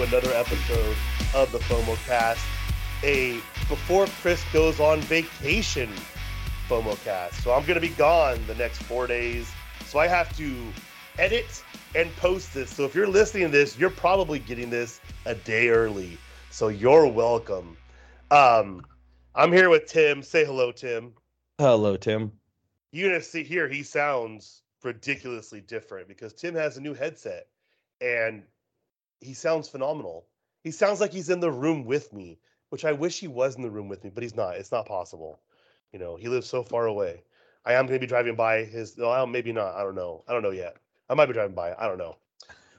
Hello and welcome to another episode of the FOMO Cast, a before Chris goes on vacation FOMO Cast. So I'm going to be gone the next four days, so I have to edit and post this. So if you're listening to this, you're probably getting this a day early. So you're welcome. Um, I'm here with Tim. Say hello, Tim. Hello, Tim. You're gonna see here. He sounds ridiculously different because Tim has a new headset, and he sounds phenomenal. He sounds like he's in the room with me, which I wish he was in the room with me, but he's not. It's not possible. You know, he lives so far away. I am going to be driving by his. Well, maybe not. I don't know. I don't know yet. I might be driving by. I don't know.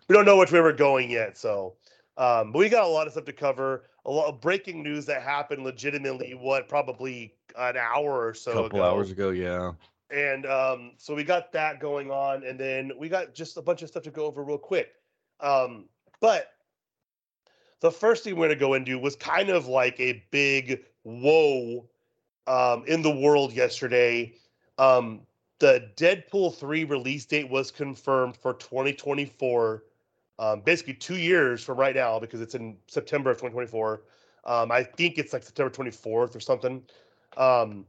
We don't know which way we're going yet. So, um, but we got a lot of stuff to cover. A lot of breaking news that happened legitimately. What probably an hour or so A couple ago. hours ago, yeah. And um, so we got that going on, and then we got just a bunch of stuff to go over real quick. Um, but the first thing we're going to go into was kind of like a big whoa um, in the world yesterday. Um, the Deadpool 3 release date was confirmed for 2024, um, basically two years from right now because it's in September of 2024. Um, I think it's like September 24th or something. Um,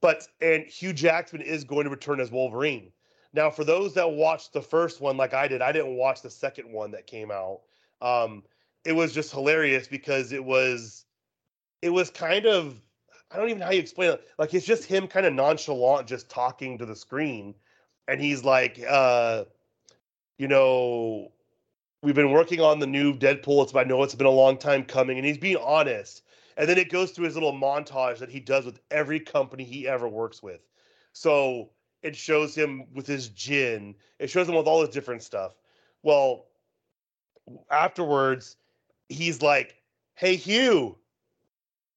but and Hugh Jackman is going to return as Wolverine. Now, for those that watched the first one, like I did, I didn't watch the second one that came out. Um, it was just hilarious because it was, it was kind of, I don't even know how you explain it. Like it's just him kind of nonchalant, just talking to the screen, and he's like, uh, you know, we've been working on the new Deadpool. It's I know it's been a long time coming, and he's being honest. And then it goes through his little montage that he does with every company he ever works with. So it shows him with his gin. It shows him with all this different stuff. Well, afterwards, he's like, "Hey Hugh,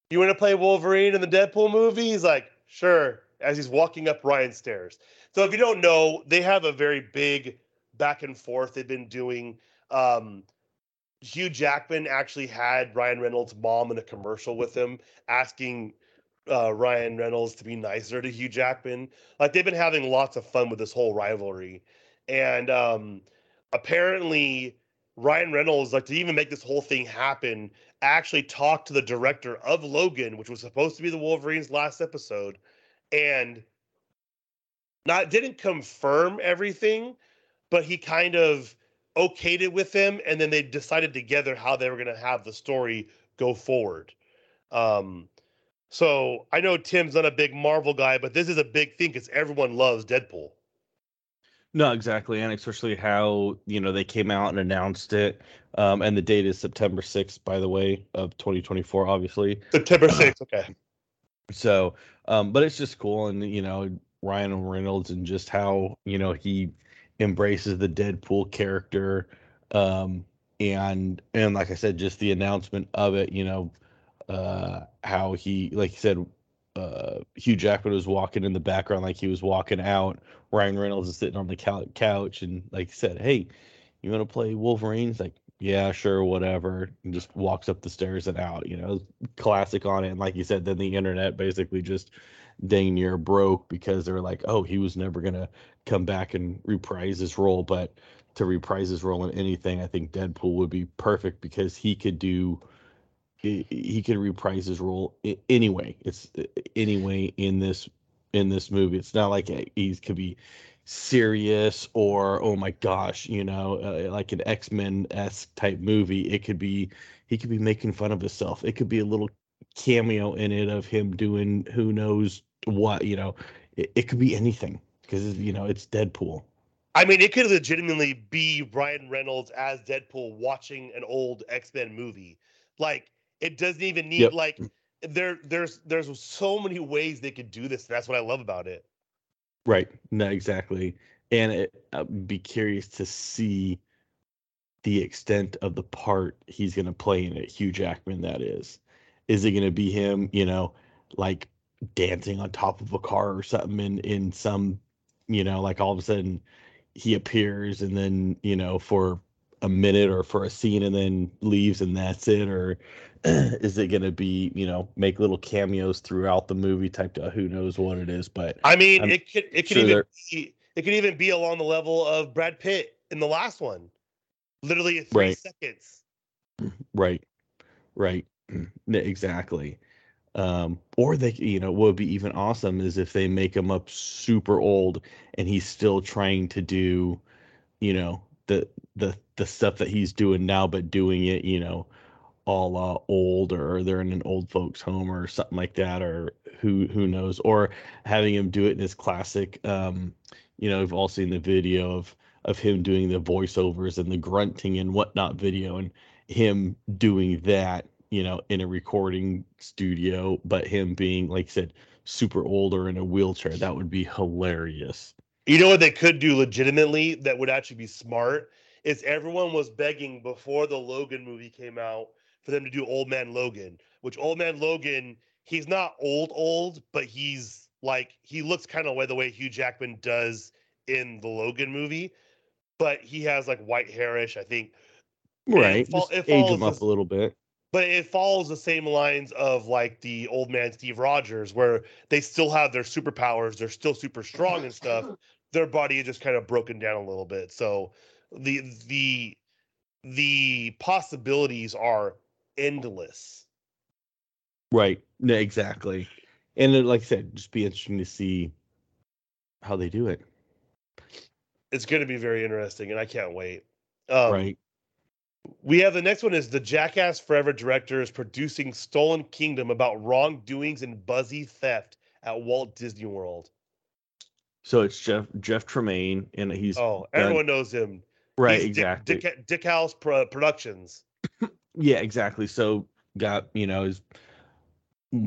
you want to play Wolverine in the Deadpool movie?" He's like, "Sure." As he's walking up Ryan's stairs. So if you don't know, they have a very big back and forth they've been doing. Um, Hugh Jackman actually had Ryan Reynolds' mom in a commercial with him, asking uh, Ryan Reynolds to be nicer to Hugh Jackman. Like they've been having lots of fun with this whole rivalry, and um, apparently Ryan Reynolds, like to even make this whole thing happen, actually talked to the director of Logan, which was supposed to be the Wolverine's last episode, and not didn't confirm everything, but he kind of okayed it with him, and then they decided together how they were going to have the story go forward. Um, so I know Tim's not a big Marvel guy, but this is a big thing because everyone loves Deadpool. No, exactly, and especially how you know they came out and announced it, um, and the date is September sixth, by the way, of 2024, obviously. September 6th, okay. So, um, but it's just cool, and you know Ryan Reynolds and just how you know he embraces the Deadpool character, um, and and like I said, just the announcement of it, you know, uh, how he like you said, uh, Hugh Jackman was walking in the background like he was walking out. Ryan Reynolds is sitting on the couch and like said, "Hey, you want to play Wolverine?" He's like, "Yeah, sure, whatever." And just walks up the stairs and out. You know, classic on it. And like you said, then the internet basically just dang near broke because they're like, "Oh, he was never gonna come back and reprise his role." But to reprise his role in anything, I think Deadpool would be perfect because he could do he, could reprise his role anyway. It's anyway in this in this movie. It's not like he could be serious or oh my gosh, you know, uh, like an X Men esque type movie. It could be he could be making fun of himself. It could be a little cameo in it of him doing who knows what. You know, it, it could be anything because you know it's Deadpool. I mean, it could legitimately be Ryan Reynolds as Deadpool watching an old X Men movie. Like, it doesn't even need Yep. like there. There's there's so many ways they could do this. That's what I love about it. Right. No, exactly. And it, I'd be curious to see the extent of the part he's going to play in it. Hugh Jackman, that is. Is it going to be him, you know, like dancing on top of a car or something in, in some, you know, like all of a sudden he appears and then, you know, for a minute or for a scene and then leaves and that's it? Or is it going to be, you know, make little cameos throughout the movie type to who knows what it is? But I mean, I'm it could it could sure even be, it could even be along the level of Brad Pitt in the last one. Literally three Right. seconds. Right. Right. Exactly. Um, or they, you know, what would be even awesome is if they make him up super old and he's still trying to do, you know, the the the stuff that he's doing now, but doing it, you know, all uh, old or they're in an old folks home or something like that, or who who knows, or having him do it in his classic, um, you know, we've all seen the video of of him doing the voiceovers and the grunting and whatnot video and him doing that, you know, in a recording studio, but him being, like I said, super old or in a wheelchair. That would be hilarious. You know what they could do legitimately that would actually be smart is everyone was begging before the Logan movie came out for them to do Old Man Logan, which Old Man Logan, he's not old old, but he's like he looks kind of way the way Hugh Jackman does in the Logan movie, but he has like white hairish, I think. it Right. fol- Just it age him up this- a little bit. but it follows the same lines of like the old man Steve Rogers, where they still have their superpowers, they're still super strong and stuff. Their body is just kind of broken down a little bit. So the the the possibilities are endless. Right. Exactly. And like I said, just be interesting to see how they do it. It's going to be very interesting, and I can't wait. Um, right. We have the next one is the Jackass Forever director is producing Stolen Kingdom about wrongdoings and buzzy theft at Walt Disney World. So it's Jeff Jeff Tremaine, and he's Oh, done- everyone knows him. right. He's Dick- exactly. Dick, Dickhouse Pro- Productions. Yeah, exactly. So got you know is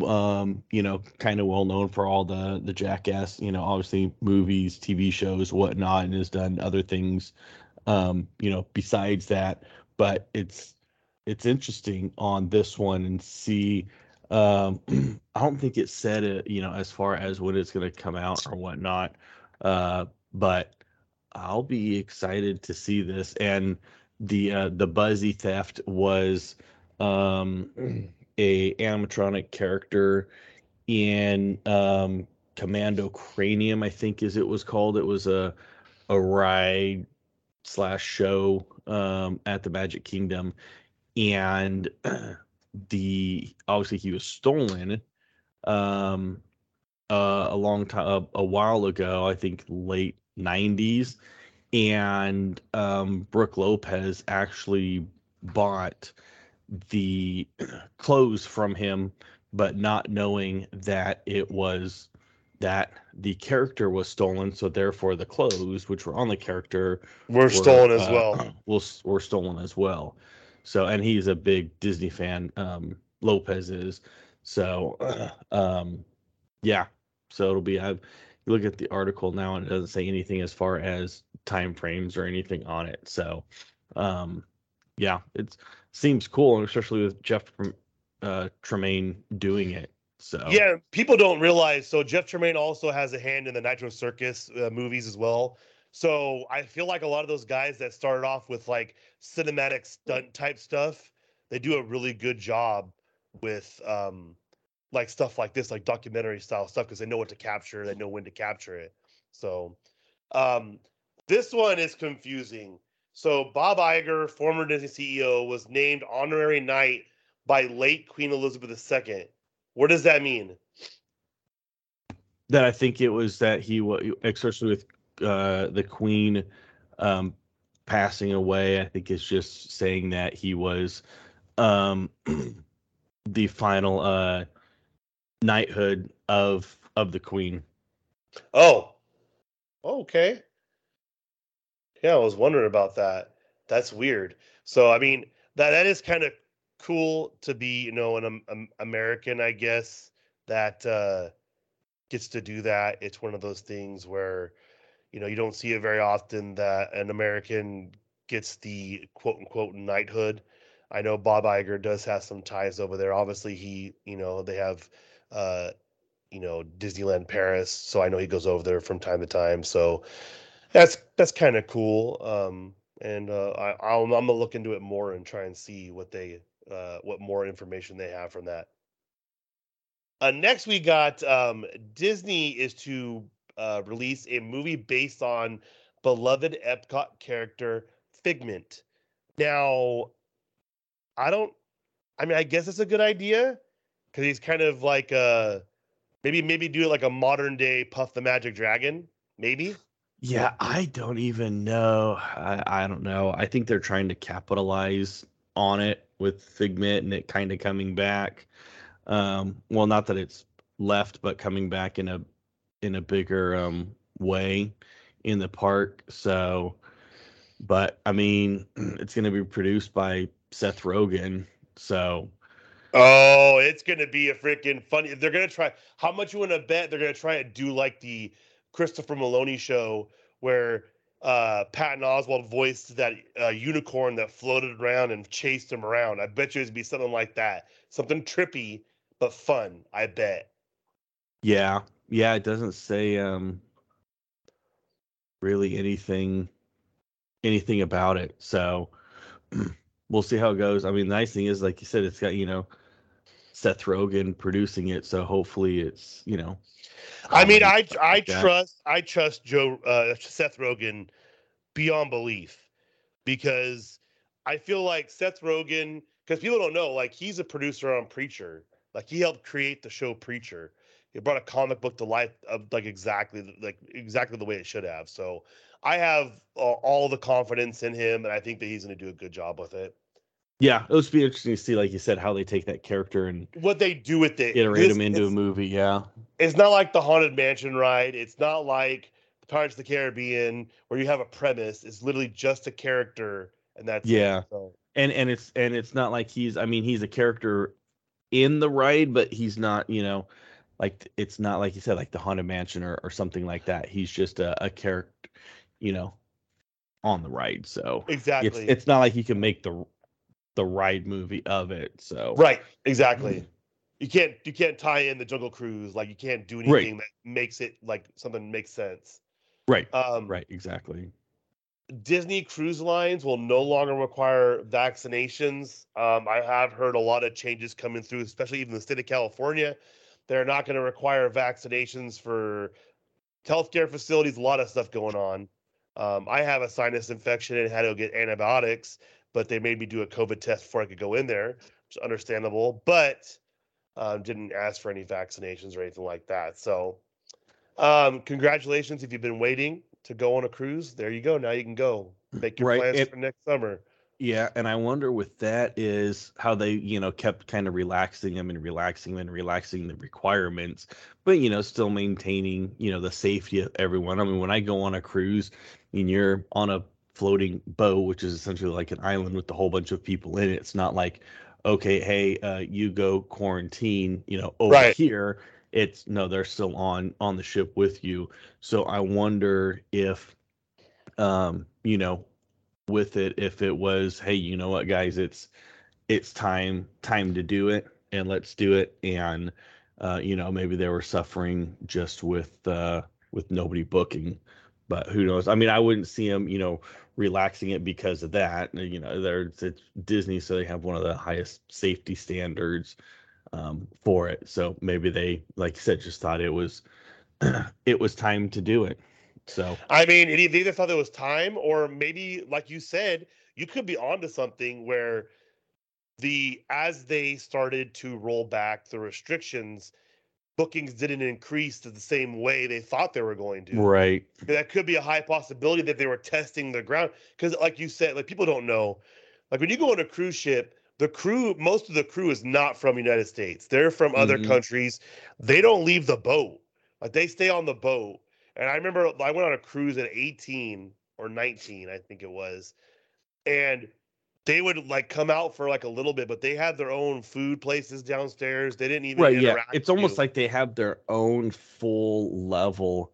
um you know kind of well known for all the the jackass you know obviously movies tv shows whatnot and has done other things um you know besides that but it's it's interesting on this one and see um i don't think it said it you know as far as when it's going to come out or whatnot uh but i'll be excited to see this and the uh the buzzy theft was um a animatronic character in um commando cranium i think is it was called. It was a a ride slash show um at the magic kingdom and the obviously he was stolen um uh, a long time a, a while ago i think late 90s and um Brook Lopez actually bought the clothes from him but not knowing that it was that the character was stolen so therefore the clothes which were on the character We're were, stolen as uh, well. was were stolen as well. So and he's a big Disney fan. Um, Lopez is. So, um, yeah. So it'll be. I look at the article now and it doesn't say anything as far as time frames or anything on it. So, um, yeah, it seems cool, and especially with Jeff uh, Tremaine doing it. So Yeah, people don't realize. So Jeff Tremaine also has a hand in the Nitro Circus uh, movies as well. So I feel like a lot of those guys that started off with like cinematic stunt type stuff, they do a really good job with um like stuff like this, like documentary style stuff, because they know what to capture, they know when to capture it. So um this one is confusing. So Bob Iger, former Disney CEO, was named honorary knight by late Queen Elizabeth II. What does that mean? that I think it was that he was especially with uh the queen um passing away I think it's just saying that he was um the final uh knighthood of of the queen Oh, okay. Yeah, I was wondering about that. That's weird. So, I mean, that that is kind of cool to be, you know, an um, American, I guess, that uh, gets to do that. It's one of those things where, you know, you don't see it very often that an American gets the quote unquote knighthood. I know Bob Iger does have some ties over there. Obviously, he, you know, they have uh, you know Disneyland Paris, so I know he goes over there from time to time. So that's that's kind of cool. Um, and uh, I, I'll, I'm gonna look into it more and try and see what they uh, what more information they have from that. Uh, next, we got um, Disney is to uh, release a movie based on beloved Epcot character Figment. Now, I don't. I mean, I guess it's a good idea because he's kind of like a maybe maybe do it like a modern day Puff the Magic Dragon, maybe. Yeah, I don't even know. I, I don't know. I think they're trying to capitalize on it with Figment and it kind of coming back. Um, well, not that it's left, but coming back in a in a bigger um way in the park. So, but I mean, it's going to be produced by Seth Rogen. So, Oh, it's gonna be a freaking funny. They're gonna try. How much you want to bet they're gonna try and do like the Christopher Meloni show where uh Patton Oswalt voiced that uh, unicorn that floated around and chased him around. I bet you it'd be something like that. Something trippy but fun. I bet. yeah, yeah, it doesn't say um really anything anything about it. So, we'll see how it goes. I mean, the nice thing is, like you said, it's got you know Seth Rogen producing it, so hopefully it's you know. I mean, I I like that. trust I trust Joe uh, Seth Rogen beyond belief because I feel like Seth Rogen because people don't know like he's a producer on Preacher. Like he helped create the show Preacher. He brought a comic book to life of like exactly the- like exactly the way it should have. So I have uh, all the confidence in him, and I think that he's going to do a good job with it. Yeah, it'll just be interesting to see, like you said, how they take that character and What they do with it, iterate this- him into a movie. Yeah, it's not like the haunted mansion ride it's not like pirates of the caribbean where you have a premise it's literally just a character and that's it. Yeah. so and and it's and it's not like he's. I mean, he's a character in the ride, but he's not. You know, like it's not like you said, like the haunted mansion or or something like that. He's just a, a character, you know, on the ride. So exactly it's it's not like you can make the the ride movie of it. So right exactly you can't you can't tie in the jungle cruise like you can't do Right. anything that makes it like something makes sense right, um right, exactly. Disney cruise lines will no longer require vaccinations. Um, I have heard a lot of changes coming through, especially even the state of California. They're not going to require vaccinations for healthcare facilities. A lot of stuff going on. Um, I have a sinus infection and had to get antibiotics, but they made me do a COVID test before I could go in there, which is understandable. But um, didn't ask for any vaccinations or anything like that. So, um, congratulations if you've been waiting to go on a cruise. There you go. Now you can go. Make your Right, plans it- for next summer. Yeah, and I wonder with that is how they, you know, kept kind of relaxing them and relaxing them and relaxing the requirements, but you know, still maintaining, you know, the safety of everyone. I mean, when I go on a cruise and you're on a floating boat, which is essentially like an island with a whole bunch of people in it, it's not like, okay, hey, uh, you go quarantine, you know, over Right. here. It's no, they're still on on the ship with you. So I wonder if um, you know, with it if it was hey you know what guys it's it's time time to do it and let's do it and uh you know maybe they were suffering just with uh with nobody booking but who knows? I mean i wouldn't see them you know relaxing it because of that you know they're it's disney so they have one of the highest safety standards um for it so maybe they like you said just thought it was it was time to do it so I mean, it- they either thought it was time, or maybe, like you said, you could be onto something where the as they started to roll back the restrictions, bookings didn't increase to the same way they thought they were going to. right. That could be a high possibility that they were testing the ground because like you said like people don't know. Like when you go on a cruise ship the crew most of the crew is not from united states. They're from other Mhm. countries. They don't leave the boat. Like they stay on the boat and i remember i went on a cruise at 18 or 19 i think it was and they would like come out for like a little bit but they had their own food places downstairs they didn't even right yeah it's almost you. like they have their own full level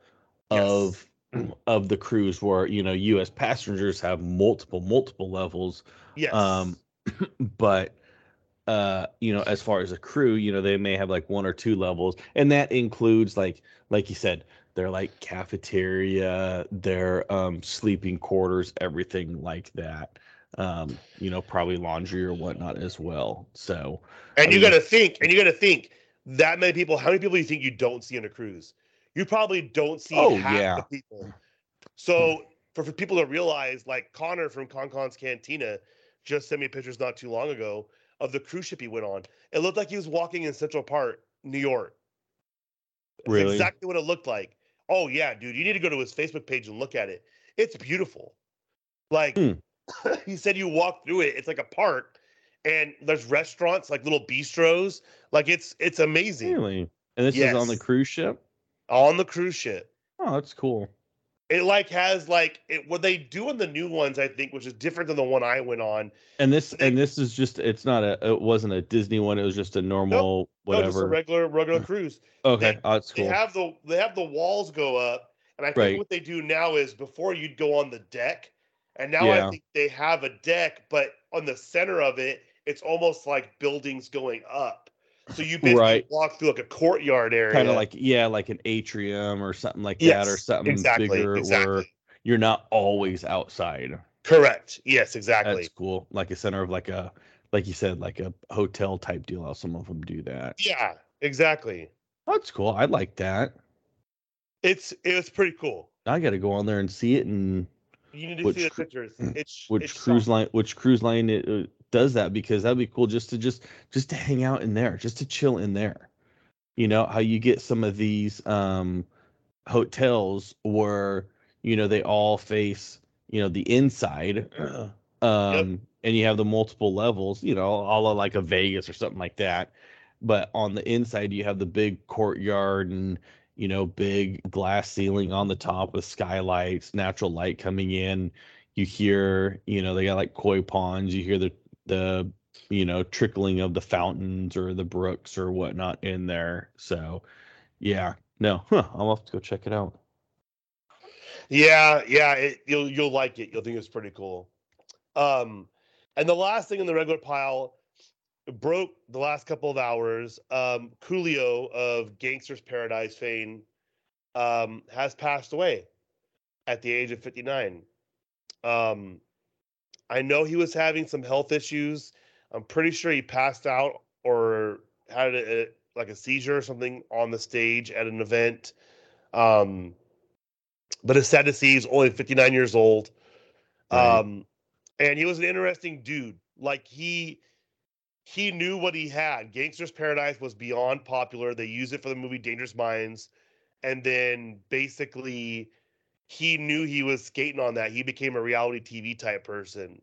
Yes. of of the cruise where you know you as passengers have multiple multiple levels yes um but uh you know as far as a crew you know they may have like one or two levels and that includes like like you said their like cafeteria their um sleeping quarters everything like that um you know probably laundry or whatnot as well so And I you got to think, and you got to think that many people. How many people do you think you don't see on a cruise? You probably don't see Oh, half yeah. the people. So for, for people to realize, like Connor from ConCon's Cantina, just sent me pictures not too long ago of the cruise ship he went on. It looked like he was walking in Central Park, New York. That's Really? exactly what it looked like. Oh yeah, dude, you need to go to his Facebook page and look at it. It's beautiful. Like Hmm. he said, you walk through it. It's like a park, and there's restaurants, like little bistros. Like it's it's amazing Really? And this is on the cruise ship? on the cruise ship. Oh, that's cool. It like has like it, what they do in the new ones, I think, which is different than the one I went on. And this They- and this is just it's not a it wasn't a Disney one, it was just a normal No, just a whatever. regular regular uh, cruise. okay. they- oh, that's They have the they have the walls go up, and I think Right. what they do now is before you'd go on the deck, and now Yeah. I think they have a deck, but on the center of it, it's almost like buildings going up. So you basically Right. walk through like a courtyard area, kind of like yeah, like an atrium or something like that, or something exactly, bigger where you're not always outside. correct. Yes, exactly. That's cool. Like a center of like a like you said, like a hotel type deal. How some of them do that. Yeah, exactly. That's cool. I like that. It's it's pretty cool. I got to go on there and see it and You need to Which see the pictures. It's which it's cruise line which cruise line it, uh, does that because that'd be cool just to just just to hang out in there just to chill in there. You know how you get some of these um hotels where you know they all face you know the inside um and you have the multiple levels you know all of like a vegas or something like that. But on the inside you have the big courtyard and you know big glass ceiling on the top with skylights natural light coming in. You hear you know they got like koi ponds you hear the the you know trickling of the fountains or the brooks or whatnot in there so yeah no huh, i'll have to go check it out Yeah, yeah, it, you'll you'll like it. You'll think it's pretty cool. Um, and the last thing in the regular pile broke the last couple of hours. Um, Coolio of Gangsta's Paradise fame um, has passed away at the age of 59. Um, I know he was having some health issues. I'm pretty sure he passed out or had a, a- like a seizure or something on the stage at an event. Um, but it's sad to see he's only 59 years old. Right. Um, and he was an interesting dude. Like he he knew what he had. Gangsta's Paradise was beyond popular. They used it for the movie Dangerous Minds, and then basically he knew he was skating on that. He became a reality TV type person.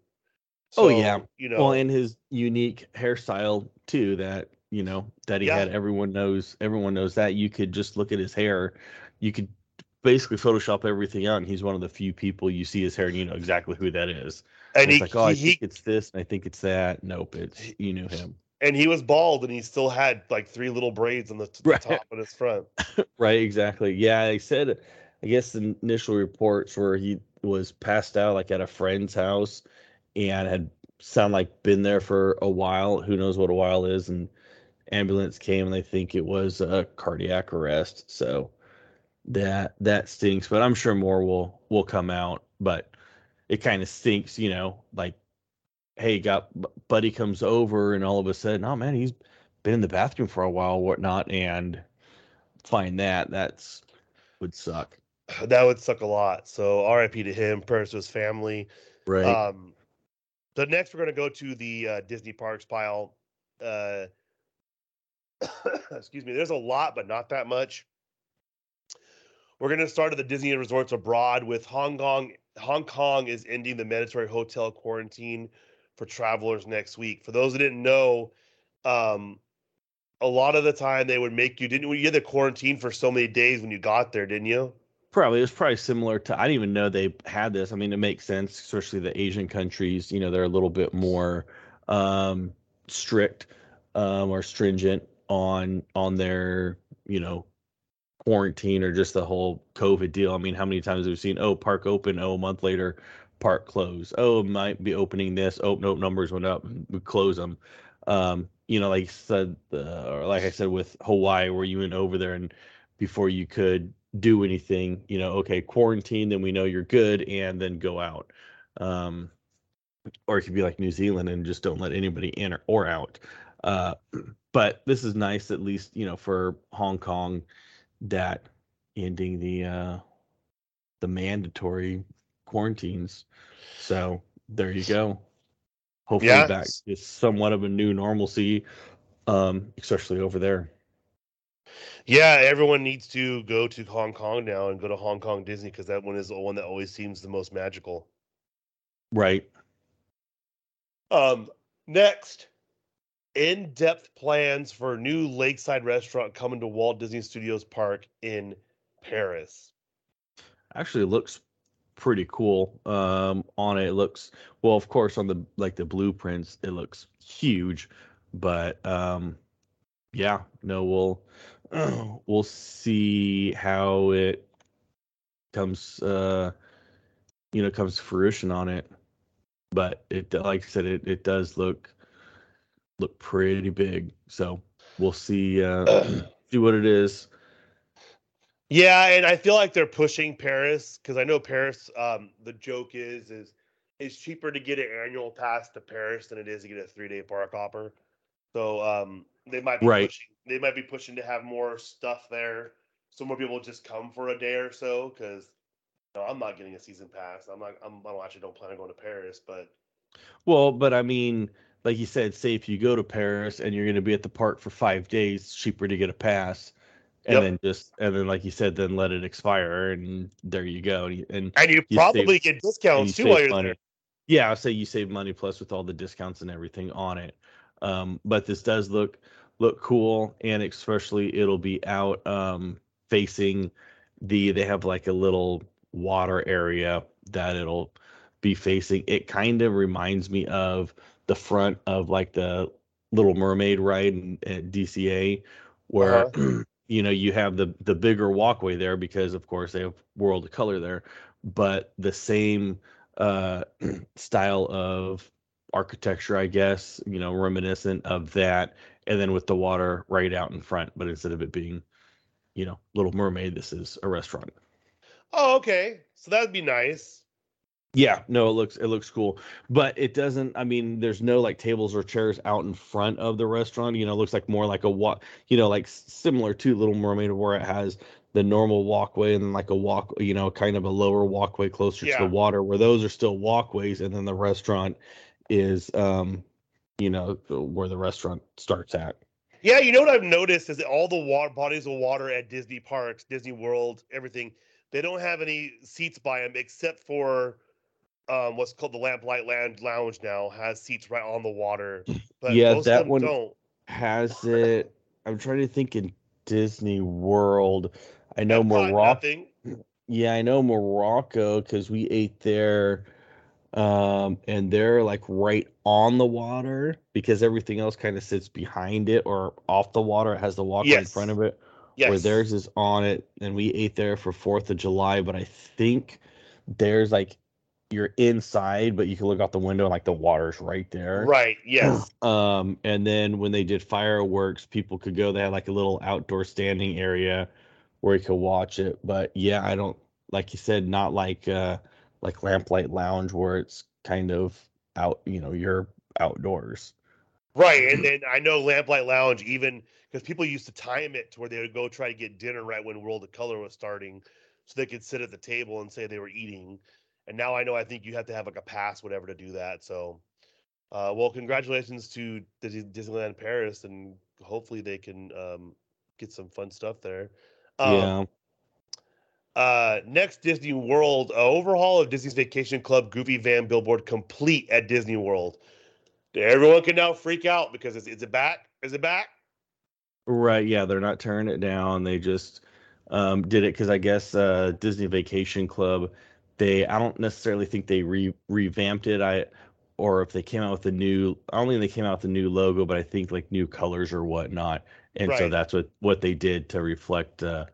Oh, yeah. you know, well and his unique hairstyle too that you know that he Yeah. had everyone knows everyone knows that you could just look at his hair you could basically photoshop everything out and he's one of the few people you see his hair and you know exactly who that is and it's he, like oh i he, think it's this and i think it's that nope it's you knew him and he was bald, and he still had like three little braids on the, t- the top of his front. right exactly yeah they said i guess the initial reports were he was passed out like at a friend's house and had sound like been there for a while who knows what a while is and ambulance came and they think it was a cardiac arrest so that that stinks but i'm sure more will will come out but it kind of stinks you know like hey got buddy comes over and all of a sudden oh man he's been in the bathroom for a while whatnot and find that that's would suck That would suck a lot. So RIP to him, prayers to his family. right Um, the next we're going to go to the uh, Disney parks pile. Uh, excuse me. There's a lot, but not that much. We're going to start at the Disney resorts abroad with Hong Kong. Hong Kong is ending the mandatory hotel quarantine for travelers next week. For those that didn't know, um, a lot of the time they would make you didn't you had the quarantine for so many days when you got there, didn't you? Probably it was probably similar to I didn't even know they had this. I mean, it makes sense, especially the Asian countries. You know, they're a little bit more um, strict um, or stringent on on their you know quarantine or just the whole COVID deal. I mean, how many times have we seen oh park open, oh a month later park close, oh might be opening this, oh nope numbers went up, and we close them. Um, you know, like said, uh, or like I said with Hawaii, where you went over there and before you could do anything, you know, okay, quarantine, then we know you're good, and then go out. Um, or it could be like New Zealand and just don't let anybody in or, or out. Uh, but this is nice, at least, you know, for Hong Kong, that ending the uh, the mandatory quarantines. So there you go. hopefully Yeah. back to somewhat of a new normalcy, um, especially over there. Yeah, everyone needs to go to Hong Kong now and go to Hong Kong Disney because that one is the one that always seems the most magical. Right. Um, next, in-depth plans for a new lakeside restaurant coming to Walt Disney Studios Park in Paris. Actually, it looks pretty cool. Um, on it, it looks well. Of course, on the like the blueprints, it looks huge, but um, yeah, no, we'll we'll see how it comes. Uh, you know, comes to fruition on it. But it, like I said, it it does look look pretty big. So we'll see uh, see what it is. Yeah, and I feel like they're pushing Paris because I know Paris. Um, the joke is is it's cheaper to get an annual pass to Paris than it is to get a three day park hopper. So um, they might be Right. pushing. They might be pushing to have more stuff there, so more people just come for a day or so. Because no, I'm not getting a season pass. I'm not. I'm, I actually don't plan on going to Paris, but Well, but I mean, like you said, say if you go to Paris and you're going to be at the park for five days, cheaper to get a pass, and Yep. then just and then like you said, then let it expire, and there you go. And, and and you, You probably save- get discounts too while you're money. there. Yeah, I'll say you save money plus with all the discounts and everything on it. Um, but this does look look cool, and especially it'll be out um, facing the. They have like a little water area that it'll be facing. It kind of reminds me of the front of like the Little Mermaid ride in, at DCA, where you know you have the the bigger walkway there because of course they have World of Color there, but the same uh style of architecture i guess you know reminiscent of that and then with the water right out in front but instead of it being you know little mermaid this is a restaurant Oh, okay. So that'd be nice. yeah no it looks it looks cool but it doesn't i mean there's no like tables or chairs out in front of the restaurant you know it looks like more like a walk you know like similar to little mermaid where it has the normal walkway and then like a walk you know kind of a lower walkway closer to the water where those are still walkways and then the restaurant is um you know where the restaurant starts at Yeah, you know what I've noticed is that all the water bodies of water at Disney parks, Disney World, everything, they don't have any seats by them except for um, what's called the Lamplight Land Lounge now has seats right on the water. But Yeah, most that of them one- don't. has it i'm trying to think in disney world i know morocco. Yeah, I know Morocco because we ate there, um, and they're like right on the water because everything else kind of sits behind it or off the water. It has the walkway in front of it, Yes. where theirs is on it. And we ate there for Fourth of July, but I think there's like you're inside, but you can look out the window and like the water's right there. Right. Yes. Um, and then when they did fireworks, people could go. They had like a little outdoor standing area where you could watch it. But yeah, I don't like you said, not like uh like Lamplight Lounge where it's kind of out, you know, you're outdoors. Right. And then I know Lamplight Lounge, even because people used to time it to where they would go try to get dinner right when World of Color was starting so they could sit at the table and say they were eating. And now I know I think you have to have like a pass, whatever, to do that. So, uh, well, congratulations to Dis- Disneyland Paris, and hopefully they can um, get some fun stuff there. Um, yeah. Uh, next Disney World uh, overhaul of Disney's Vacation Club Goofy Van billboard complete at Disney World. Everyone can now freak out because it's, it's it back? Is it back? Right. Yeah, they're not tearing it down. They just um, did it because I guess uh, Disney Vacation Club. They I don't necessarily think they re- revamped it. I or if they came out with a new. I don't think they came out with a new logo, but I think like new colors or whatnot. And so that's what what they did to reflect uh,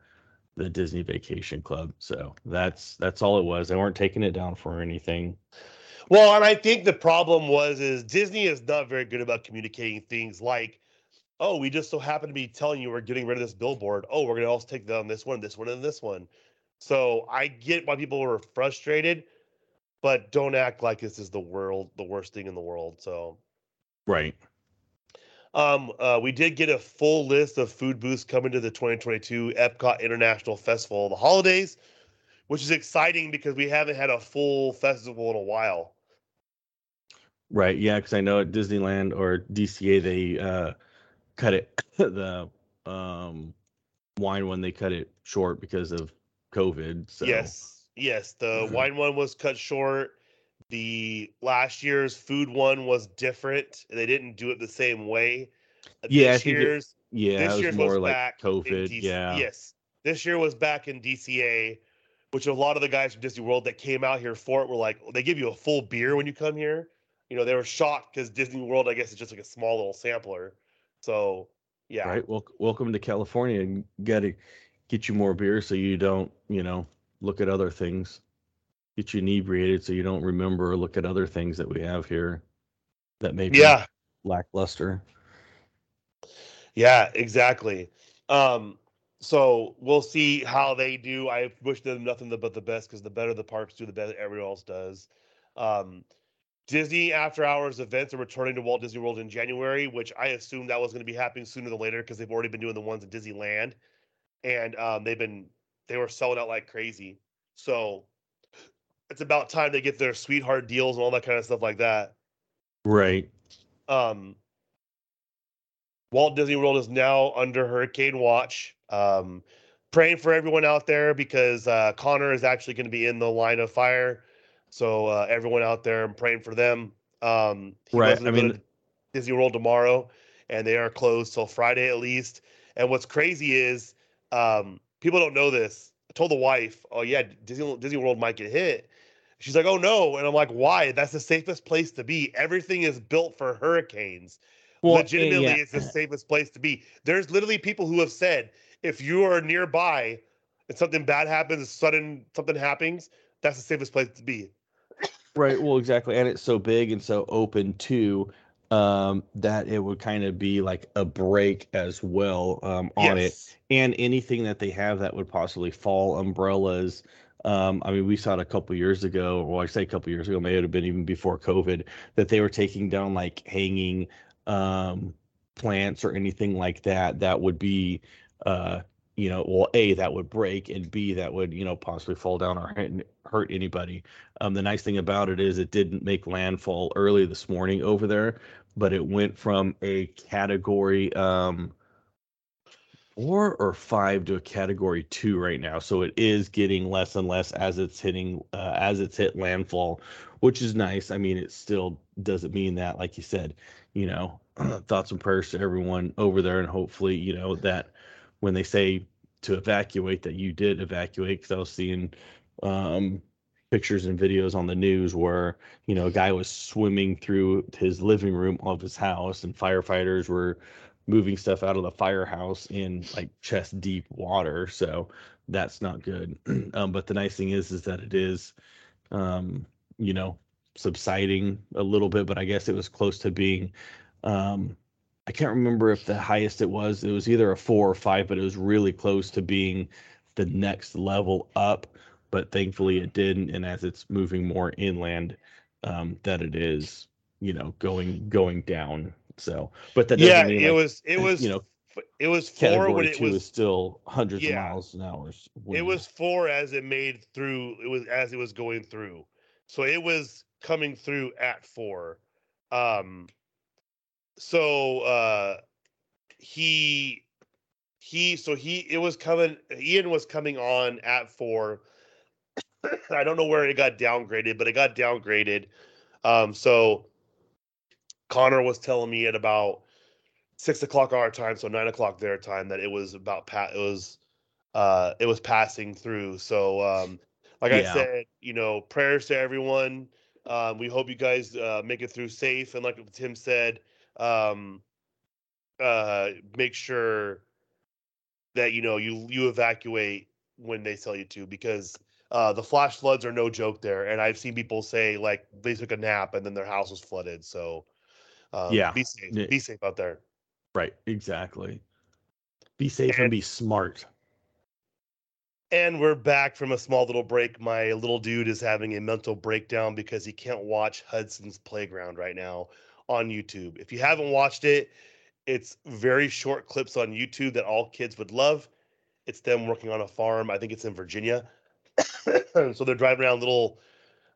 the Disney Vacation Club. So that's that's all it was. They weren't taking it down for anything. Well, and I think the problem was is Disney is not very good about communicating things like, oh, we just so happen to be telling you we're getting rid of this billboard. Oh, we're gonna also take down this one, this one, and this one. So I get why people were frustrated, but don't act like this is the world, the worst thing in the world. So Right. Um, uh, we did get a full list of food booths coming to the 2022 Epcot International Festival of the holidays, which is exciting because we haven't had a full festival in a while. Right. Yeah, because I know at Disneyland or DCA they uh, cut it the um, wine one they cut it short because of COVID. So Yes, yes. The Mhm. wine one was cut short. The last year's food one was different. They didn't do it the same way. Uh, yeah, I this think it- year's yeah, this was year's more was like back COVID. DC Yeah. Yes, this year was back in DCA, which a lot of the guys from Disney World that came out here for it were like, they give you a full beer when you come here. You know, they were shocked because Disney World, I guess, is just like a small little sampler. So yeah, Right. Well, welcome to California. and Got to get you more beer so you don't, you know, look at other things. Get you inebriated so you don't remember or look at other things that we have here that may be yeah, lackluster. yeah, exactly. Um, so we'll see how they do. I wish them nothing but the best because the better the parks do, the better everyone else does. Um, Disney After Hours events are returning to Walt Disney World in January, which I assumed that was going to be happening sooner than later because they've already been doing the ones at Disneyland, and um, they've been they were selling out like crazy. So it's about time they get their sweetheart deals and all that kind of stuff like that. Right. Um, Walt Disney World is now under hurricane watch. Um, praying for everyone out there because uh, Connor is actually going to be in the line of fire. So uh, everyone out there, I'm praying for them. Um, Right, I mean- Disney World tomorrow, and they are closed till Friday at least. And what's crazy is um, people don't know this. I told the wife, "Oh yeah, Disney Disney World might get hit." She's like, "Oh no," and I'm like, "Why? That's the safest place to be. Everything is built for hurricanes. Well, Legitimately, yeah, it's the safest place to be. There's literally people who have said, if you are nearby and something bad happens, sudden something happens, that's the safest place to be. Right. Well, exactly. And it's so big and so open too um, that it would kind of be like a break as well um, on it. Yes. And anything that they have that would possibly fall, umbrellas. Um, I mean, we saw it a couple years ago, or I say a couple years ago, maybe may have been even before COVID, that they were taking down like hanging um, plants or anything like that. That would be, uh, you know, well, A, that would break, and B, that would, you know, possibly fall down or hurt anybody. Um, the nice thing about it is it didn't make landfall early this morning over there, but it went from a category um, four or five to a category two right now. So it is getting less and less as it's hitting uh, as it's hit landfall, which is nice. I mean, it still doesn't mean that, like you said, you know, thoughts and prayers to everyone over there, and hopefully, you know, that when they say to evacuate, that you did evacuate. Because I was seeing um, pictures and videos on the news where you know a guy was swimming through his living room of his house, and firefighters were moving stuff out of the firehouse in like chest deep water. So that's not good. um, but the nice thing is, is that it is, um, you know, subsiding a little bit. But I guess it was close to being. Um, I can't remember if the highest it was. It was either a four or five, but it was really close to being the next level up. But thankfully, it didn't. And as it's moving more inland, um, that it is, you know, going going down. So, but that Yeah, mean it like, was it was you know, it was four when it was still hundreds Yeah. of miles an hour. it was four as it made through it was as it was going through. So it was coming through at four. Um so uh he he so he it was coming Ian was coming on at four. I don't know where it got downgraded, but it got downgraded. Um so Connor was telling me at about six o'clock our time, so nine o'clock their time, that it was about pa- it was uh it was passing through. So um like I said, you know, prayers to everyone. Um, we hope you guys uh, make it through safe. And like Tim said, um, uh, make sure that you know you you evacuate when they tell you to because uh, the flash floods are no joke there. And I've seen people say like they took a nap and then their house was flooded. So um, Yeah. be safe. Be safe out there. right. Exactly. Be safe and, And- be smart. And we're back from a small little break. My little dude is having a mental breakdown because he can't watch Hudson's Playground right now on YouTube. If you haven't watched it, it's very short clips on YouTube that all kids would love. It's them working on a farm. I think it's in Virginia. so they're driving around little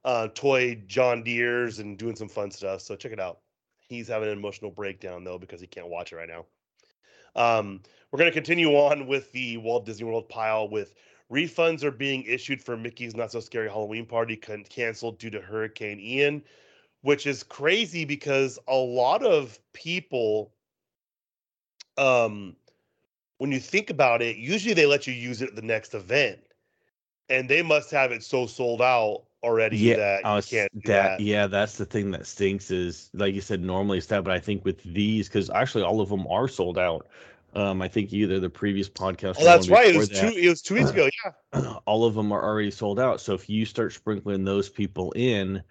uh, toy John Deere's and doing some fun stuff. So check it out. He's having an emotional breakdown though because he can't watch it right now. Um, we're going to continue on with the Walt Disney World pile with refunds are being issued for Mickey's Not So Scary Halloween Party can- canceled due to Hurricane Ian, which is crazy because a lot of people, um, when you think about it, usually they let you use it at the next event, and they must have it so sold out already Yeah, that you was can't do that, that. yeah, that's the thing that stinks is like you said, normally it's that, but I think with these, because actually all of them are sold out. Um, I think either the previous podcast. Oh, that's right. It was two. It was two weeks ago. Yeah. all of them are already sold out. So if you start sprinkling those people in,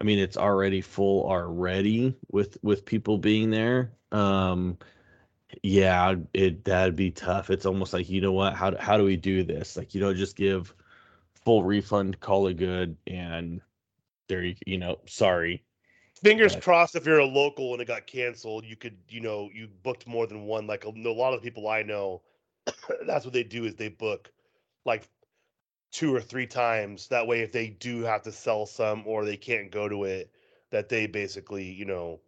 I mean, it's already full already with with people being there. Um, yeah, it that'd be tough. It's almost like you know what? How how do we do this? Like you know, just give full refund, call it good, and there you you know, sorry. Fingers But- crossed. If you're a local and it got canceled, you could, you know, you booked more than one. Like a, a lot of the people I know, that's what they do is they book like two or three times. That way, if they do have to sell some or they can't go to it, that they basically, you know,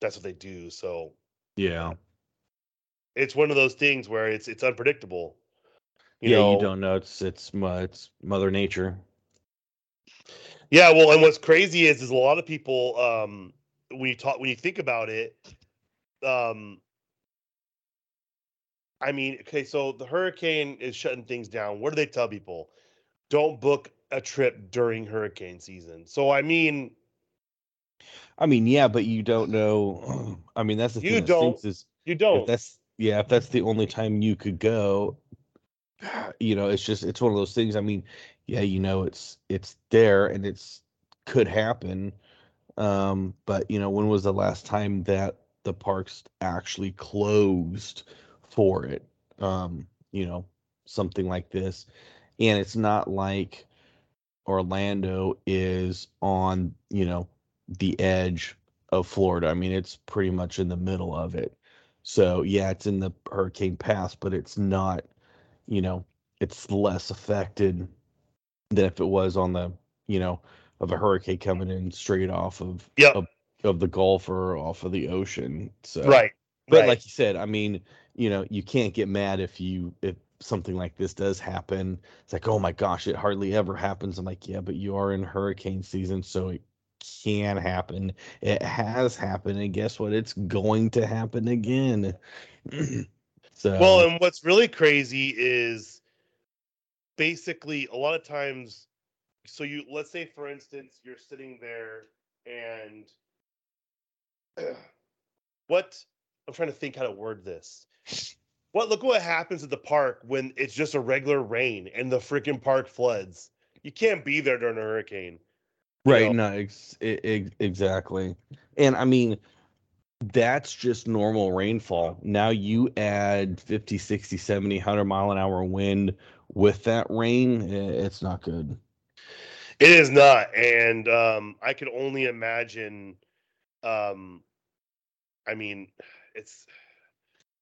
that's what they do. So Yeah, it's one of those things where it's it's unpredictable. You yeah, know, you don't know. It's it's it's Mother Nature. Yeah, well, and what's crazy is is a lot of people um when you talk when you think about it, um I mean, okay, so the hurricane is shutting things down. What do they tell people? Don't book a trip during hurricane season. So I mean, I mean, yeah, but you don't know. I mean, that's the You thing don't- is you if don't. that's yeah, if that's the only time you could go, you know, it's just it's one of those things. I mean, yeah, you know, it's it's there and it's could happen. Um, but you know, when was the last time that the parks actually closed for it? Um, you know, something like this. And it's not like Orlando is on, you know, the edge of Florida. I mean, it's pretty much in the middle of it. So, yeah, it's in the hurricane path, but it's not, you know, it's less affected than if it was on the, you know, of a hurricane coming in straight off of Yep. of, of the Gulf or off of the ocean. So, right. but right. like you said, I mean, you know, you can't get mad if you if something like this does happen. It's like, oh my gosh, it hardly ever happens. I'm like, yeah, but you are in hurricane season, so it can happen. It has happened, and guess what? It's going to happen again. so Well, and what's really crazy is basically a lot of times. So you let's say, for instance, you're sitting there and what I'm trying to think how to word this. What look what happens at the park when it's just a regular rain and the freaking park floods. You can't be there during a hurricane. you right, know. no, ex- ex- exactly. And I mean, that's just normal rainfall. Now you add 50, 60, 70, 100 mile an hour wind with that rain, it's not good. It is not, and um, I can only imagine. Um, I mean, it's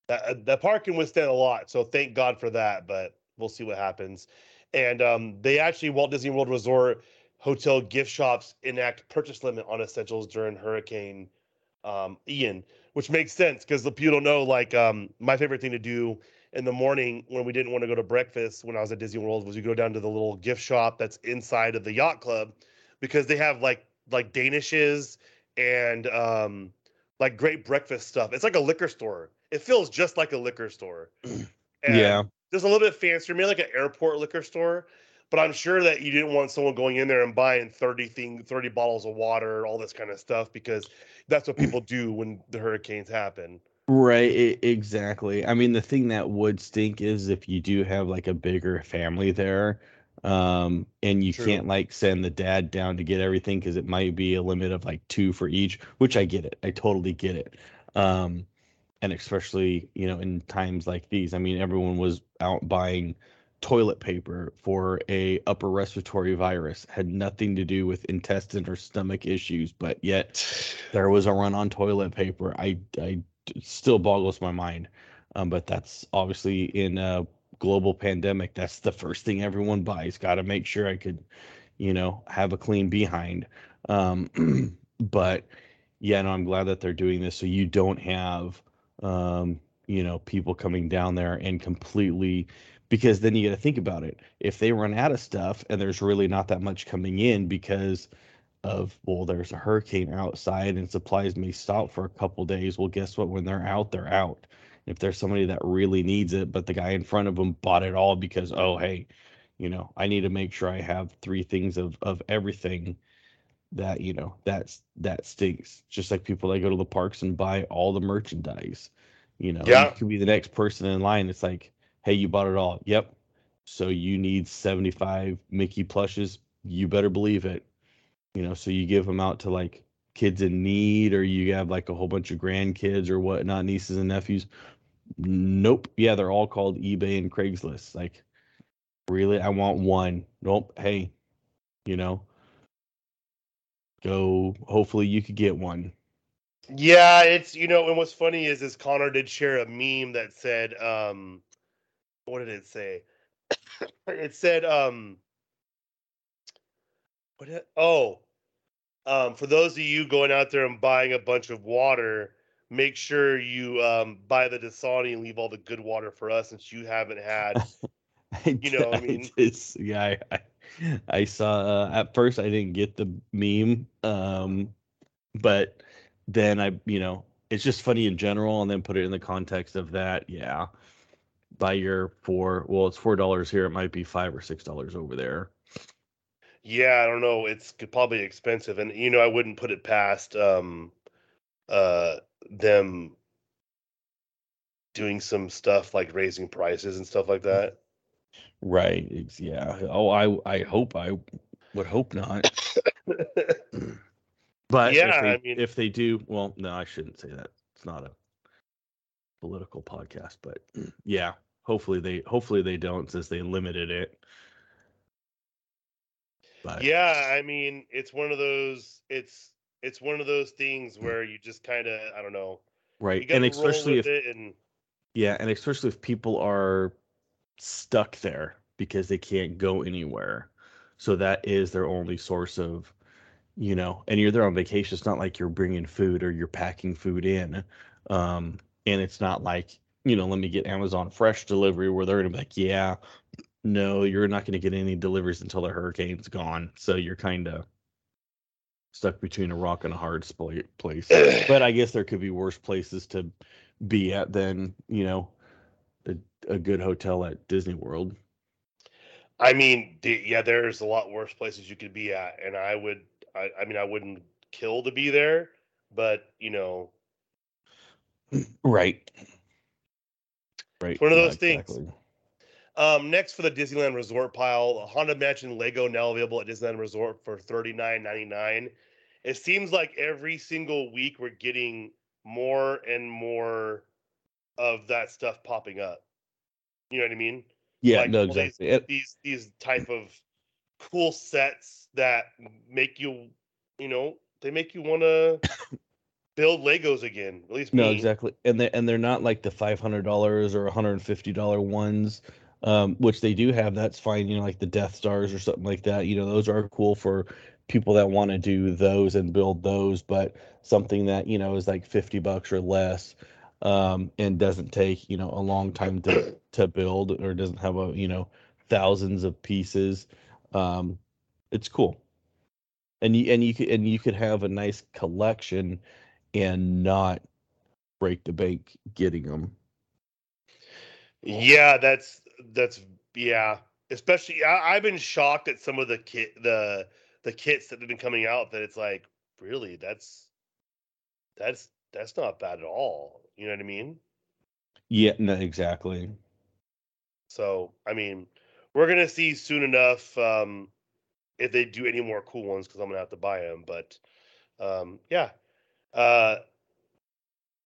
that that park can withstand a lot, so thank God for that. But we'll see what happens. And um, they actually Walt Disney World Resort hotel gift shops enact purchase limit on essentials during Hurricane um, Ian, which makes sense because the people don't know. Like um, my favorite thing to do in the morning when we didn't want to go to breakfast when I was at Disney World was you go down to the little gift shop that's inside of the yacht club because they have like like Danishes and um like great breakfast stuff. It's like a liquor store. It feels just like a liquor store. And yeah. Just a little bit fancier, maybe like an airport liquor store. But I'm sure that you didn't want someone going in there and buying 30 thing 30 bottles of water, all this kind of stuff, because that's what people do when the hurricanes happen. Right, e- exactly. I mean, the thing that would stink is if you do have like a bigger family there, um, and you True. can't like send the dad down to get everything because it might be a limit of like two for each, which I get it. I totally get it. Um, and especially, you know, in times like these, I mean, everyone was out buying toilet paper for a upper respiratory virus, had nothing to do with intestine or stomach issues, but yet there was a run on toilet paper. I, I still boggles my mind. Um, but that's obviously in a global pandemic. That's the first thing everyone buys. Got to make sure I could you know, have a clean behind. Um, but yeah, no, I'm glad that they're doing this so you don't have, um, you know, people coming down there and completely because then you got to think about it. If they run out of stuff and there's really not that much coming in because of well, there's a hurricane outside and supplies may stop for a couple days. Well, guess what? When they're out, they're out. If there's somebody that really needs it, but the guy in front of them bought it all because oh hey, you know, I need to make sure I have three things of of everything that you know that's that stinks just like people that go to the parks and buy all the merchandise you know Yeah. you could be the next person in line it's like hey you bought it all. Yep. So you need 75 mickey plushes. You better believe it. You know so you give them out to like kids in need or you have like a whole bunch of grandkids or whatnot nieces and nephews. Nope. Yeah they're all called ebay and craigslist. Like really? I want one. Nope. Hey you know. Go hopefully you could get one. Yeah, it's you know, and what's funny is is Connor did share a meme that said, um, what did it say? it said, um, what? Did, oh, um, for those of you going out there and buying a bunch of water, make sure you um buy the Dasani and leave all the good water for us, since you haven't had. I You know, I d- mean- it's yeah I, I i saw uh, at first i didn't get the meme um but then i you know it's just funny in general and then put it in the context of that yeah buy your four well it's four dollars here it might be five or six dollars over there Yeah, I don't know. It's probably expensive, and you know, I wouldn't put it past um, uh, them doing some stuff like raising prices and stuff like that. right it's, yeah oh i i hope i would hope not But Yeah, if they, I mean- if they do, well, no, I shouldn't say that. It's not a political podcast, but yeah, hopefully they hopefully they don't since they limited it. But yeah, I mean, it's one of those. It's it's one of those things where you just kind of, I don't know. right, and especially if and yeah, and especially if people are stuck there because they can't go anywhere, so that is their only source of, you know, and you're there on vacation. It's not like you're bringing food or you're packing food in, um, and it's not like you know, let me get Amazon Fresh delivery where they're gonna be like, yeah, no, you're not gonna get any deliveries until the hurricane's gone. So you're kind of stuck between a rock and a hard place. but I guess there could be worse places to be at than you know a, a good hotel at Disney World. I mean, the, yeah, there's a lot worse places you could be at, and I would, I, I mean, I wouldn't kill to be there, but you know, Right. Right. one of yeah, those things. exactly. Um, next for the Disneyland Resort pile, Haunted Mansion Lego now available at Disneyland Resort for thirty nine ninety nine. It seems like every single week we're getting more and more of that stuff popping up. You know what I mean? Yeah, Like, no, exactly. It- These these type of cool sets that make you, you know, they make you want to build Legos again. At least me. No, exactly. And they and they're not like the five hundred dollars or hundred and fifty dollar ones, um, which they do have. That's fine. You know, like the Death Stars or something like that. You know, those are cool for people that want to do those and build those. But something that you know is like fifty bucks or less, um, and doesn't take you know a long time to to build or doesn't have a you know thousands of pieces. Um, it's cool. And you and you could and you could have a nice collection and not break the bank getting them. Yeah, that's that's yeah. Especially, I, I've been shocked at some of the kit the the kits that have been coming out. That it's like, really, that's that's that's not bad at all. You know what I mean? Yeah, no, exactly. So, I mean, we're gonna see soon enough um, if they do any more cool ones because I'm gonna have to buy them. But um, yeah. Uh,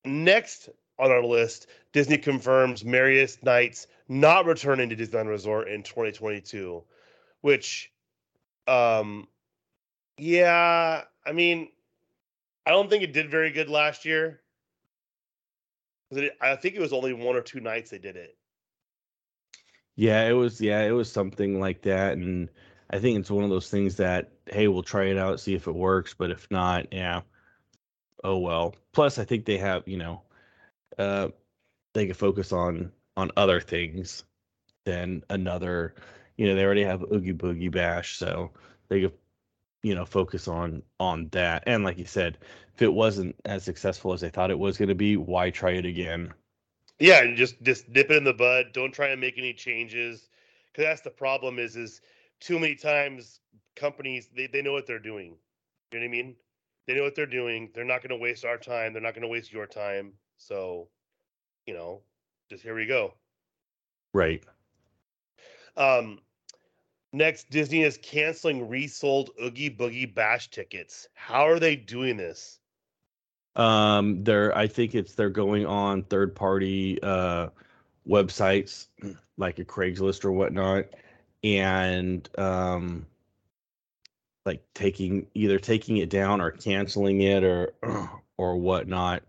next on our list, Disney confirms Merriest Nites not returning to Disneyland Resort in 2022, which, um, yeah, I mean, I don't think it did very good last year. I think it was only one or two nights they did it. Yeah, it was yeah, it was something like that and I think it's one of those things that hey, we'll try it out, see if it works, but if not, yeah, oh well. Plus, I think they have you know, uh, they can focus on on other things than another. You know, they already have Oogie Boogie Bash, so they could you know focus on on that. And like you said, if it wasn't as successful as they thought it was going to be, why try it again? Yeah, and just just nip it in the bud. Don't try and make any changes, because that's the problem. Is is too many times companies they, they know what they're doing. You know what I mean? They know what they're doing. They're not going to waste our time. They're not going to waste your time. So, you know, just here we go. Right. Um, next, Disney is canceling resold Oogie Boogie Bash tickets. How are they doing this? Um, they're I think it's they're going on third party uh websites like a Craigslist or whatnot, and um like taking either taking it down or canceling it or or whatnot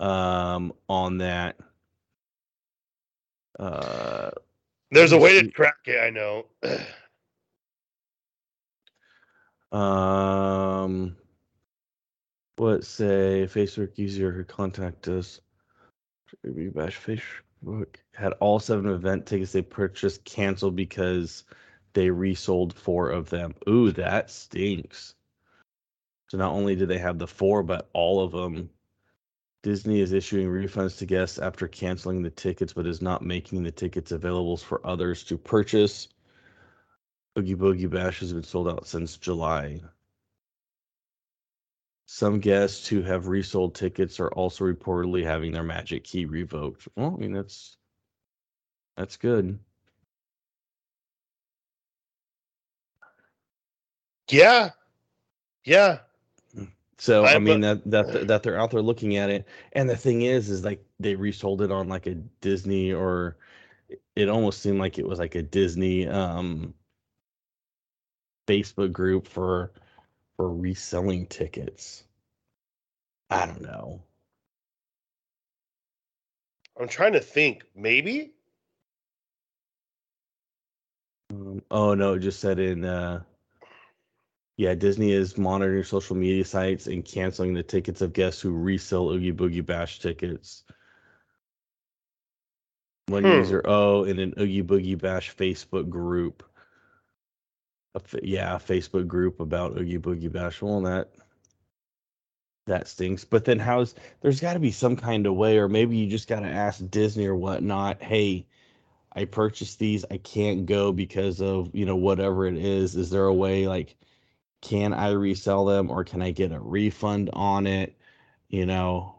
um on that uh There's a way to track it, I know. um what say Facebook user who contact us Maybe Bash Facebook had all seven event tickets they purchased canceled because they resold four of them. Ooh, that stinks. So not only do they have the four, but all of them. Disney is issuing refunds to guests after canceling the tickets, but is not making the tickets available for others to purchase. Oogie Boogie Bash has been sold out since July. Some guests who have resold tickets are also reportedly having their magic key revoked. Well, I mean that's that's good. Yeah. Yeah. So I, I- mean that that that they're out there looking at it, and the thing is, is like they resold it on like a Disney or it almost seemed like it was like a Disney um Facebook group for for reselling tickets. I don't know. I'm trying to think. Maybe? Um, oh no, it just said in uh yeah, Disney is monitoring social media sites and canceling the tickets of guests who resell Oogie Boogie Bash tickets. One Hmm. user oh in an Oogie Boogie Bash Facebook group. A yeah, a Facebook group about Oogie Boogie Bash. Well, that that stinks. But then how's there's got to be some kind of way, or maybe you just got to ask Disney or whatnot. Hey, I purchased these. I can't go because of you know whatever it is. Is there a way like can I resell them or can I get a refund on it? You know,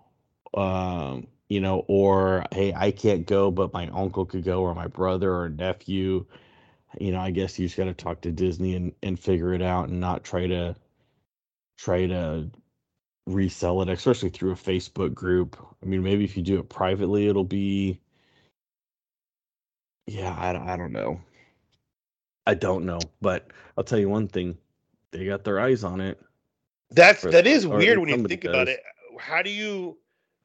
um, you know, or hey, I can't go, but my uncle could go, or my brother or nephew. You know, I guess you just got to talk to Disney and and figure it out, and not try to try to resell it, especially through a Facebook group. I mean, maybe if you do it privately, it'll be. Yeah, I, I don't know. I don't know, but I'll tell you one thing: they got their eyes on it. That's that is weird when you think about it. How do you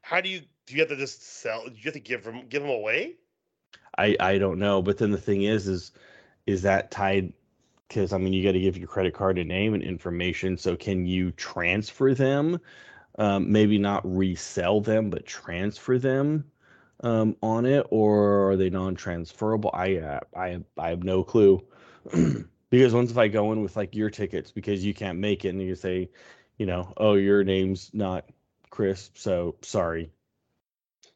how do you do you have to just sell do you have to give them give them away? I I don't know, but then the thing is, is is that tied? Because I mean, you got to give your credit card a name and information. So can you transfer them? Um, maybe not resell them, but transfer them um, on it, or are they non-transferable? I uh, I I have no clue. because once if I go in with like your tickets because you can't make it, and you say, you know, oh your name's not Chris, so sorry.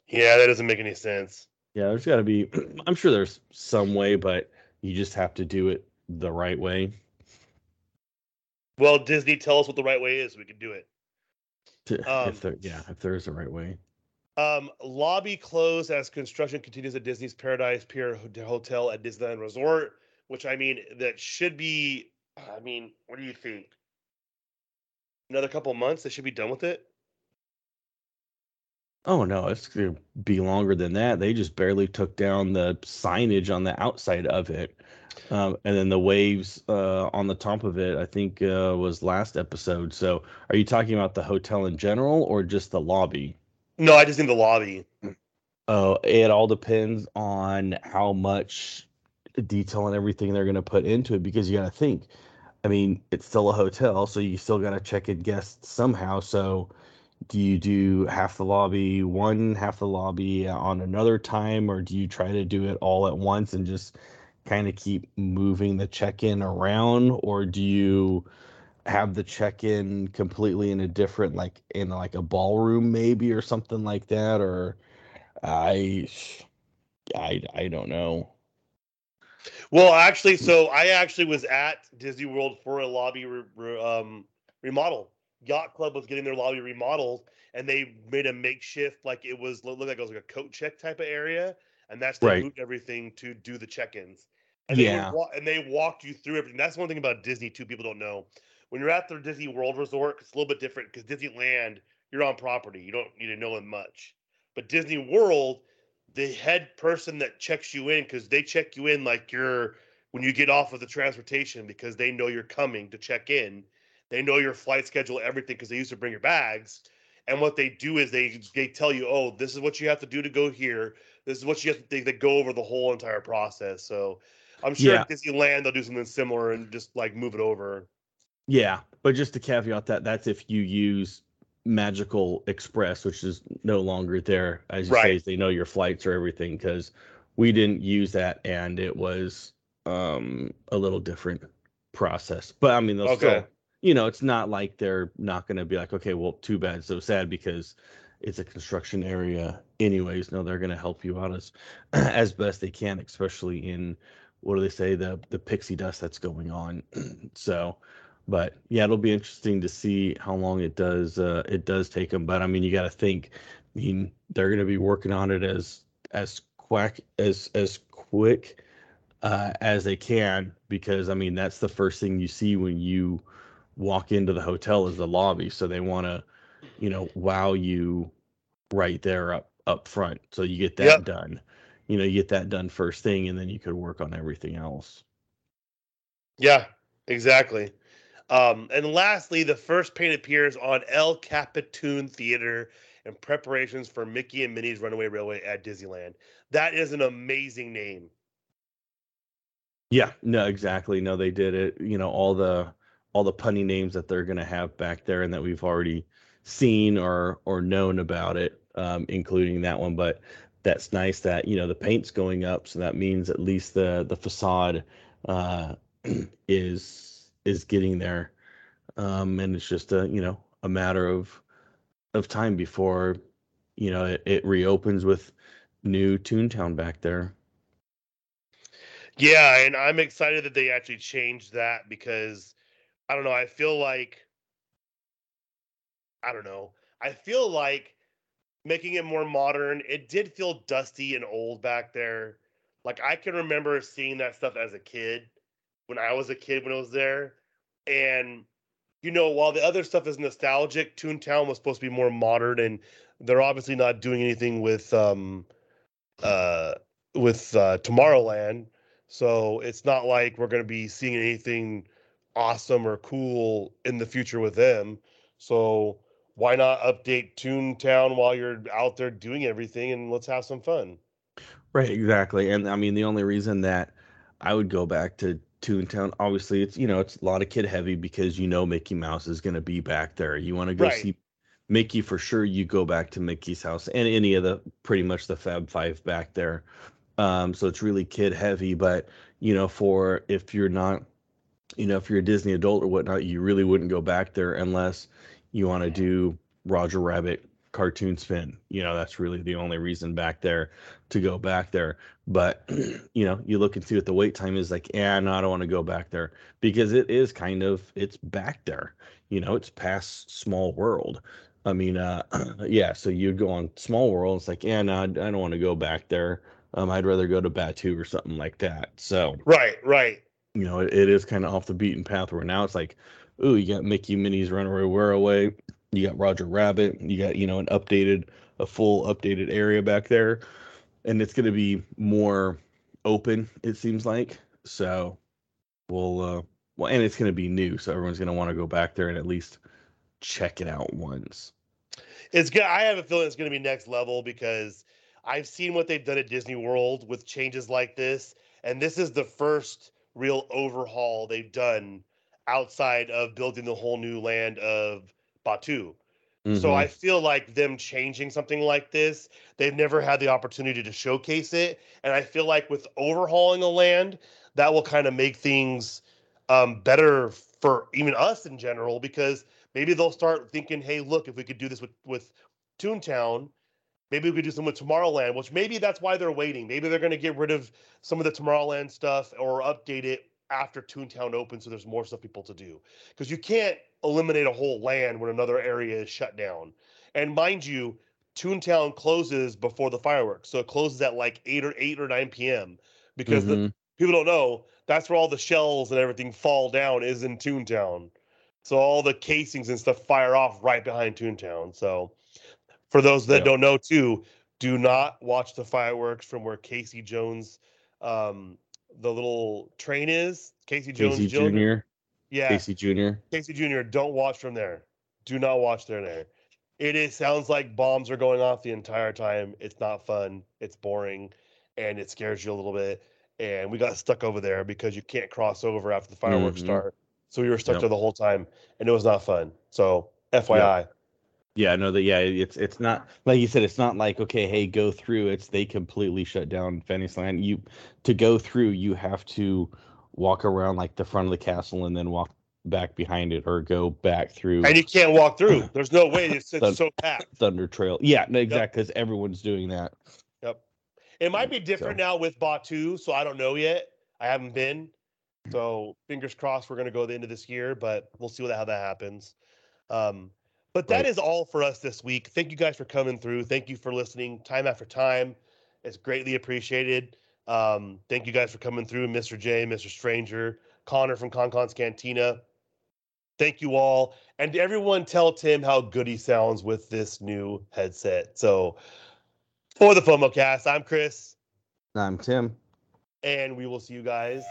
Yeah, that doesn't make any sense. Yeah, there's got to be. I'm sure there's some way, but you just have to do it the right way. Well, Disney, tell us what the right way is. We can do it. Um, if there, yeah, if there is a right way. Um, lobby closed as construction continues at Disney's Paradise Pier Hotel at Disneyland Resort. Which I mean, that should be. I mean, what do you think? Another couple months, they should be done with it. Oh no, it's gonna be longer than that. They just barely took down the signage on the outside of it, um, and then the waves uh, on the top of it. I think uh, was last episode. So, are you talking about the hotel in general or just the lobby? No, I just need the lobby. Oh, it all depends on how much detail and everything they're going to put into it because you got to think. I mean, it's still a hotel, so you still got to check in guests somehow. So, do you do half the lobby one, half the lobby on another time, or do you try to do it all at once and just kind of keep moving the check in around, or do you have the check in completely in a different, like in like a ballroom maybe or something like that, or I, I, I don't know. Well, actually, so I actually was at Disney World for a lobby re- re- um, remodel. Yacht Club was getting their lobby remodeled, and they made a makeshift, like it was looked like it was like a coat check type of area, and that's they Right. moved everything to do the check-ins. And they Yeah. wa- and they walked you through everything. That's one thing about Disney too. People don't know when you're at their Disney World Resort, it's a little bit different because Disneyland, you're on property. You don't need to know it much. But Disney World, the head person that checks you in, because they check you in like you're when you get off of the transportation because they know you're coming to check in. They know your flight schedule, everything, because they used to bring your bags. And what they do is they they tell you, oh, this is what you have to do to go here. This is what you have to. They, they go over the whole entire process. So I'm sure Yeah. at Disneyland they'll do something similar and just like move it over. Yeah, but just to caveat that, that's if you use Magical Express, which is no longer there, as you say, Right. is they know your flights or everything. Because we didn't use that, and it was um, a little different process. But I mean, they'll Okay. still, you know, it's not like they're not going to be like, okay, well, too bad, so sad, because it's a construction area, anyways. No, they're going to help you out as as best they can, especially in what do they say the the pixie dust that's going on. so but yeah, it'll be interesting to see how long it does uh, it does take them. But I mean, you got to think. I mean, they're going to be working on it as as quack as as quick uh, as they can because I mean that's the first thing you see when you walk into the hotel is the lobby. So they want to, you know, wow you right there up up front. So you get that Yep. done. You know, you get that done first thing, and then you could work on everything else. Yeah, exactly. Um, and lastly, the first paint appears on El CapiTOON Theater in preparations for Mickey and Minnie's Runaway Railway at Disneyland. That is an amazing name. Yeah, no, exactly. No, they did it. You know, all the all the punny names that they're gonna have back there and that we've already seen or or known about it, um, including that one. But that's nice that, you know, the paint's going up, so that means at least the the facade uh is is getting there. Um, and it's just a, you know, a matter of of time before, you know, it, it reopens with new Toontown back there. Yeah, and I'm excited that they actually changed that because I don't know, I feel like I don't know. I feel like making it more modern, it did feel dusty and old back there. Like I can remember seeing that stuff as a kid when I was a kid when I was there. And you know, while the other stuff is nostalgic, Toontown was supposed to be more modern and they're obviously not doing anything with um uh with uh Tomorrowland. So it's not like we're going to be seeing anything awesome or cool in the future with them. So why not update Toontown while you're out there doing everything and let's have some fun. Right, exactly. And I mean, the only reason that I would go back to Toontown, obviously, it's you know, it's a lot of kid heavy because you know Mickey Mouse is going to be back there. You want to go Right. see Mickey for sure. You go back to Mickey's house and any of the pretty much the Fab Five back there. Um, so it's really kid heavy. But you know, for if you're not, you know, if you're a Disney adult or whatnot, you really wouldn't go back there unless you want to do Roger Rabbit cartoon spin. You know, that's really the only reason back there to go back there. But you know, you look and see what the wait time is like, yeah, no, I don't want to go back there because it is kind of it's back there. You know, it's past small world. I mean, uh yeah, so you'd go on small world, it's like, yeah, no, I don't want to go back there. Um, I'd rather go to Batuu or something like that. So, Right, right. you know, it, it is kind of off the beaten path where now it's like, ooh, you got Mickey, Minnie's Runaway Railway, you got Roger Rabbit, you got, you know, an updated, a full updated area back there. And it's going to be more open, it seems like. So we'll, uh, well, and it's going to be new. So everyone's going to want to go back there and at least check it out once. It's good. I have a feeling it's going to be next level because I've seen what they've done at Disney World with changes like this, and this is the first real overhaul they've done outside of building the whole new land of Batuu. So Mhm. I feel like them changing something like this, they've never had the opportunity to showcase it, and I feel like with overhauling a land, that will kind of make things um, better for even us in general because maybe they'll start thinking, hey, look, if we could do this with with Toontown, maybe we could do some with Tomorrowland, which maybe that's why they're waiting. Maybe they're going to get rid of some of the Tomorrowland stuff or update it after Toontown opens so there's more stuff people to do. Because you can't eliminate a whole land when another area is shut down. And mind you, Toontown closes before the fireworks. So it closes at like 8 or 8 or 9 p.m. because the Mhm. people don't know that's where all the shells and everything fall down is in Toontown. So all the casings and stuff fire off right behind Toontown. So for those that Yeah. don't know too, do not watch the fireworks from where Casey Jones um the little train is. Casey Jones Casey Jr. Yeah. Casey Jr. Casey Jr. Don't watch from there. Do not watch there. There. It is sounds like bombs are going off the entire time. It's not fun. It's boring, and it scares you a little bit. And we got stuck over there because you can't cross over after the fireworks Mhm. start. So we were stuck Yep. there the whole time, and it was not fun. So FYI. Yeah, no, that yeah, it's it's not like you said. It's not like okay, hey, go through. It's they completely shut down Fantasyland. You to go through, you have to walk around like the front of the castle and then walk back behind it, or go back through And you can't walk through. There's no way. It's, it's so packed. Thunder Trail. Yeah, no, exactly, because everyone's doing that. Yep. It might be different now with Batuu, so I don't know yet. I haven't been. So fingers crossed we're gonna go the end of this year, but we'll see what how that happens. Um, but that Right. is all for us this week. Thank you guys for coming through. Thank you for listening time after time. It's greatly appreciated. Um, thank you guys for coming through, Mr. J, Mr. Stranger, Connor from ConCon's Cantina. Thank you all. And everyone tell Tim how good he sounds with this new headset. So for the FOMO cast, I'm Chris, I'm Tim. and we will see you guys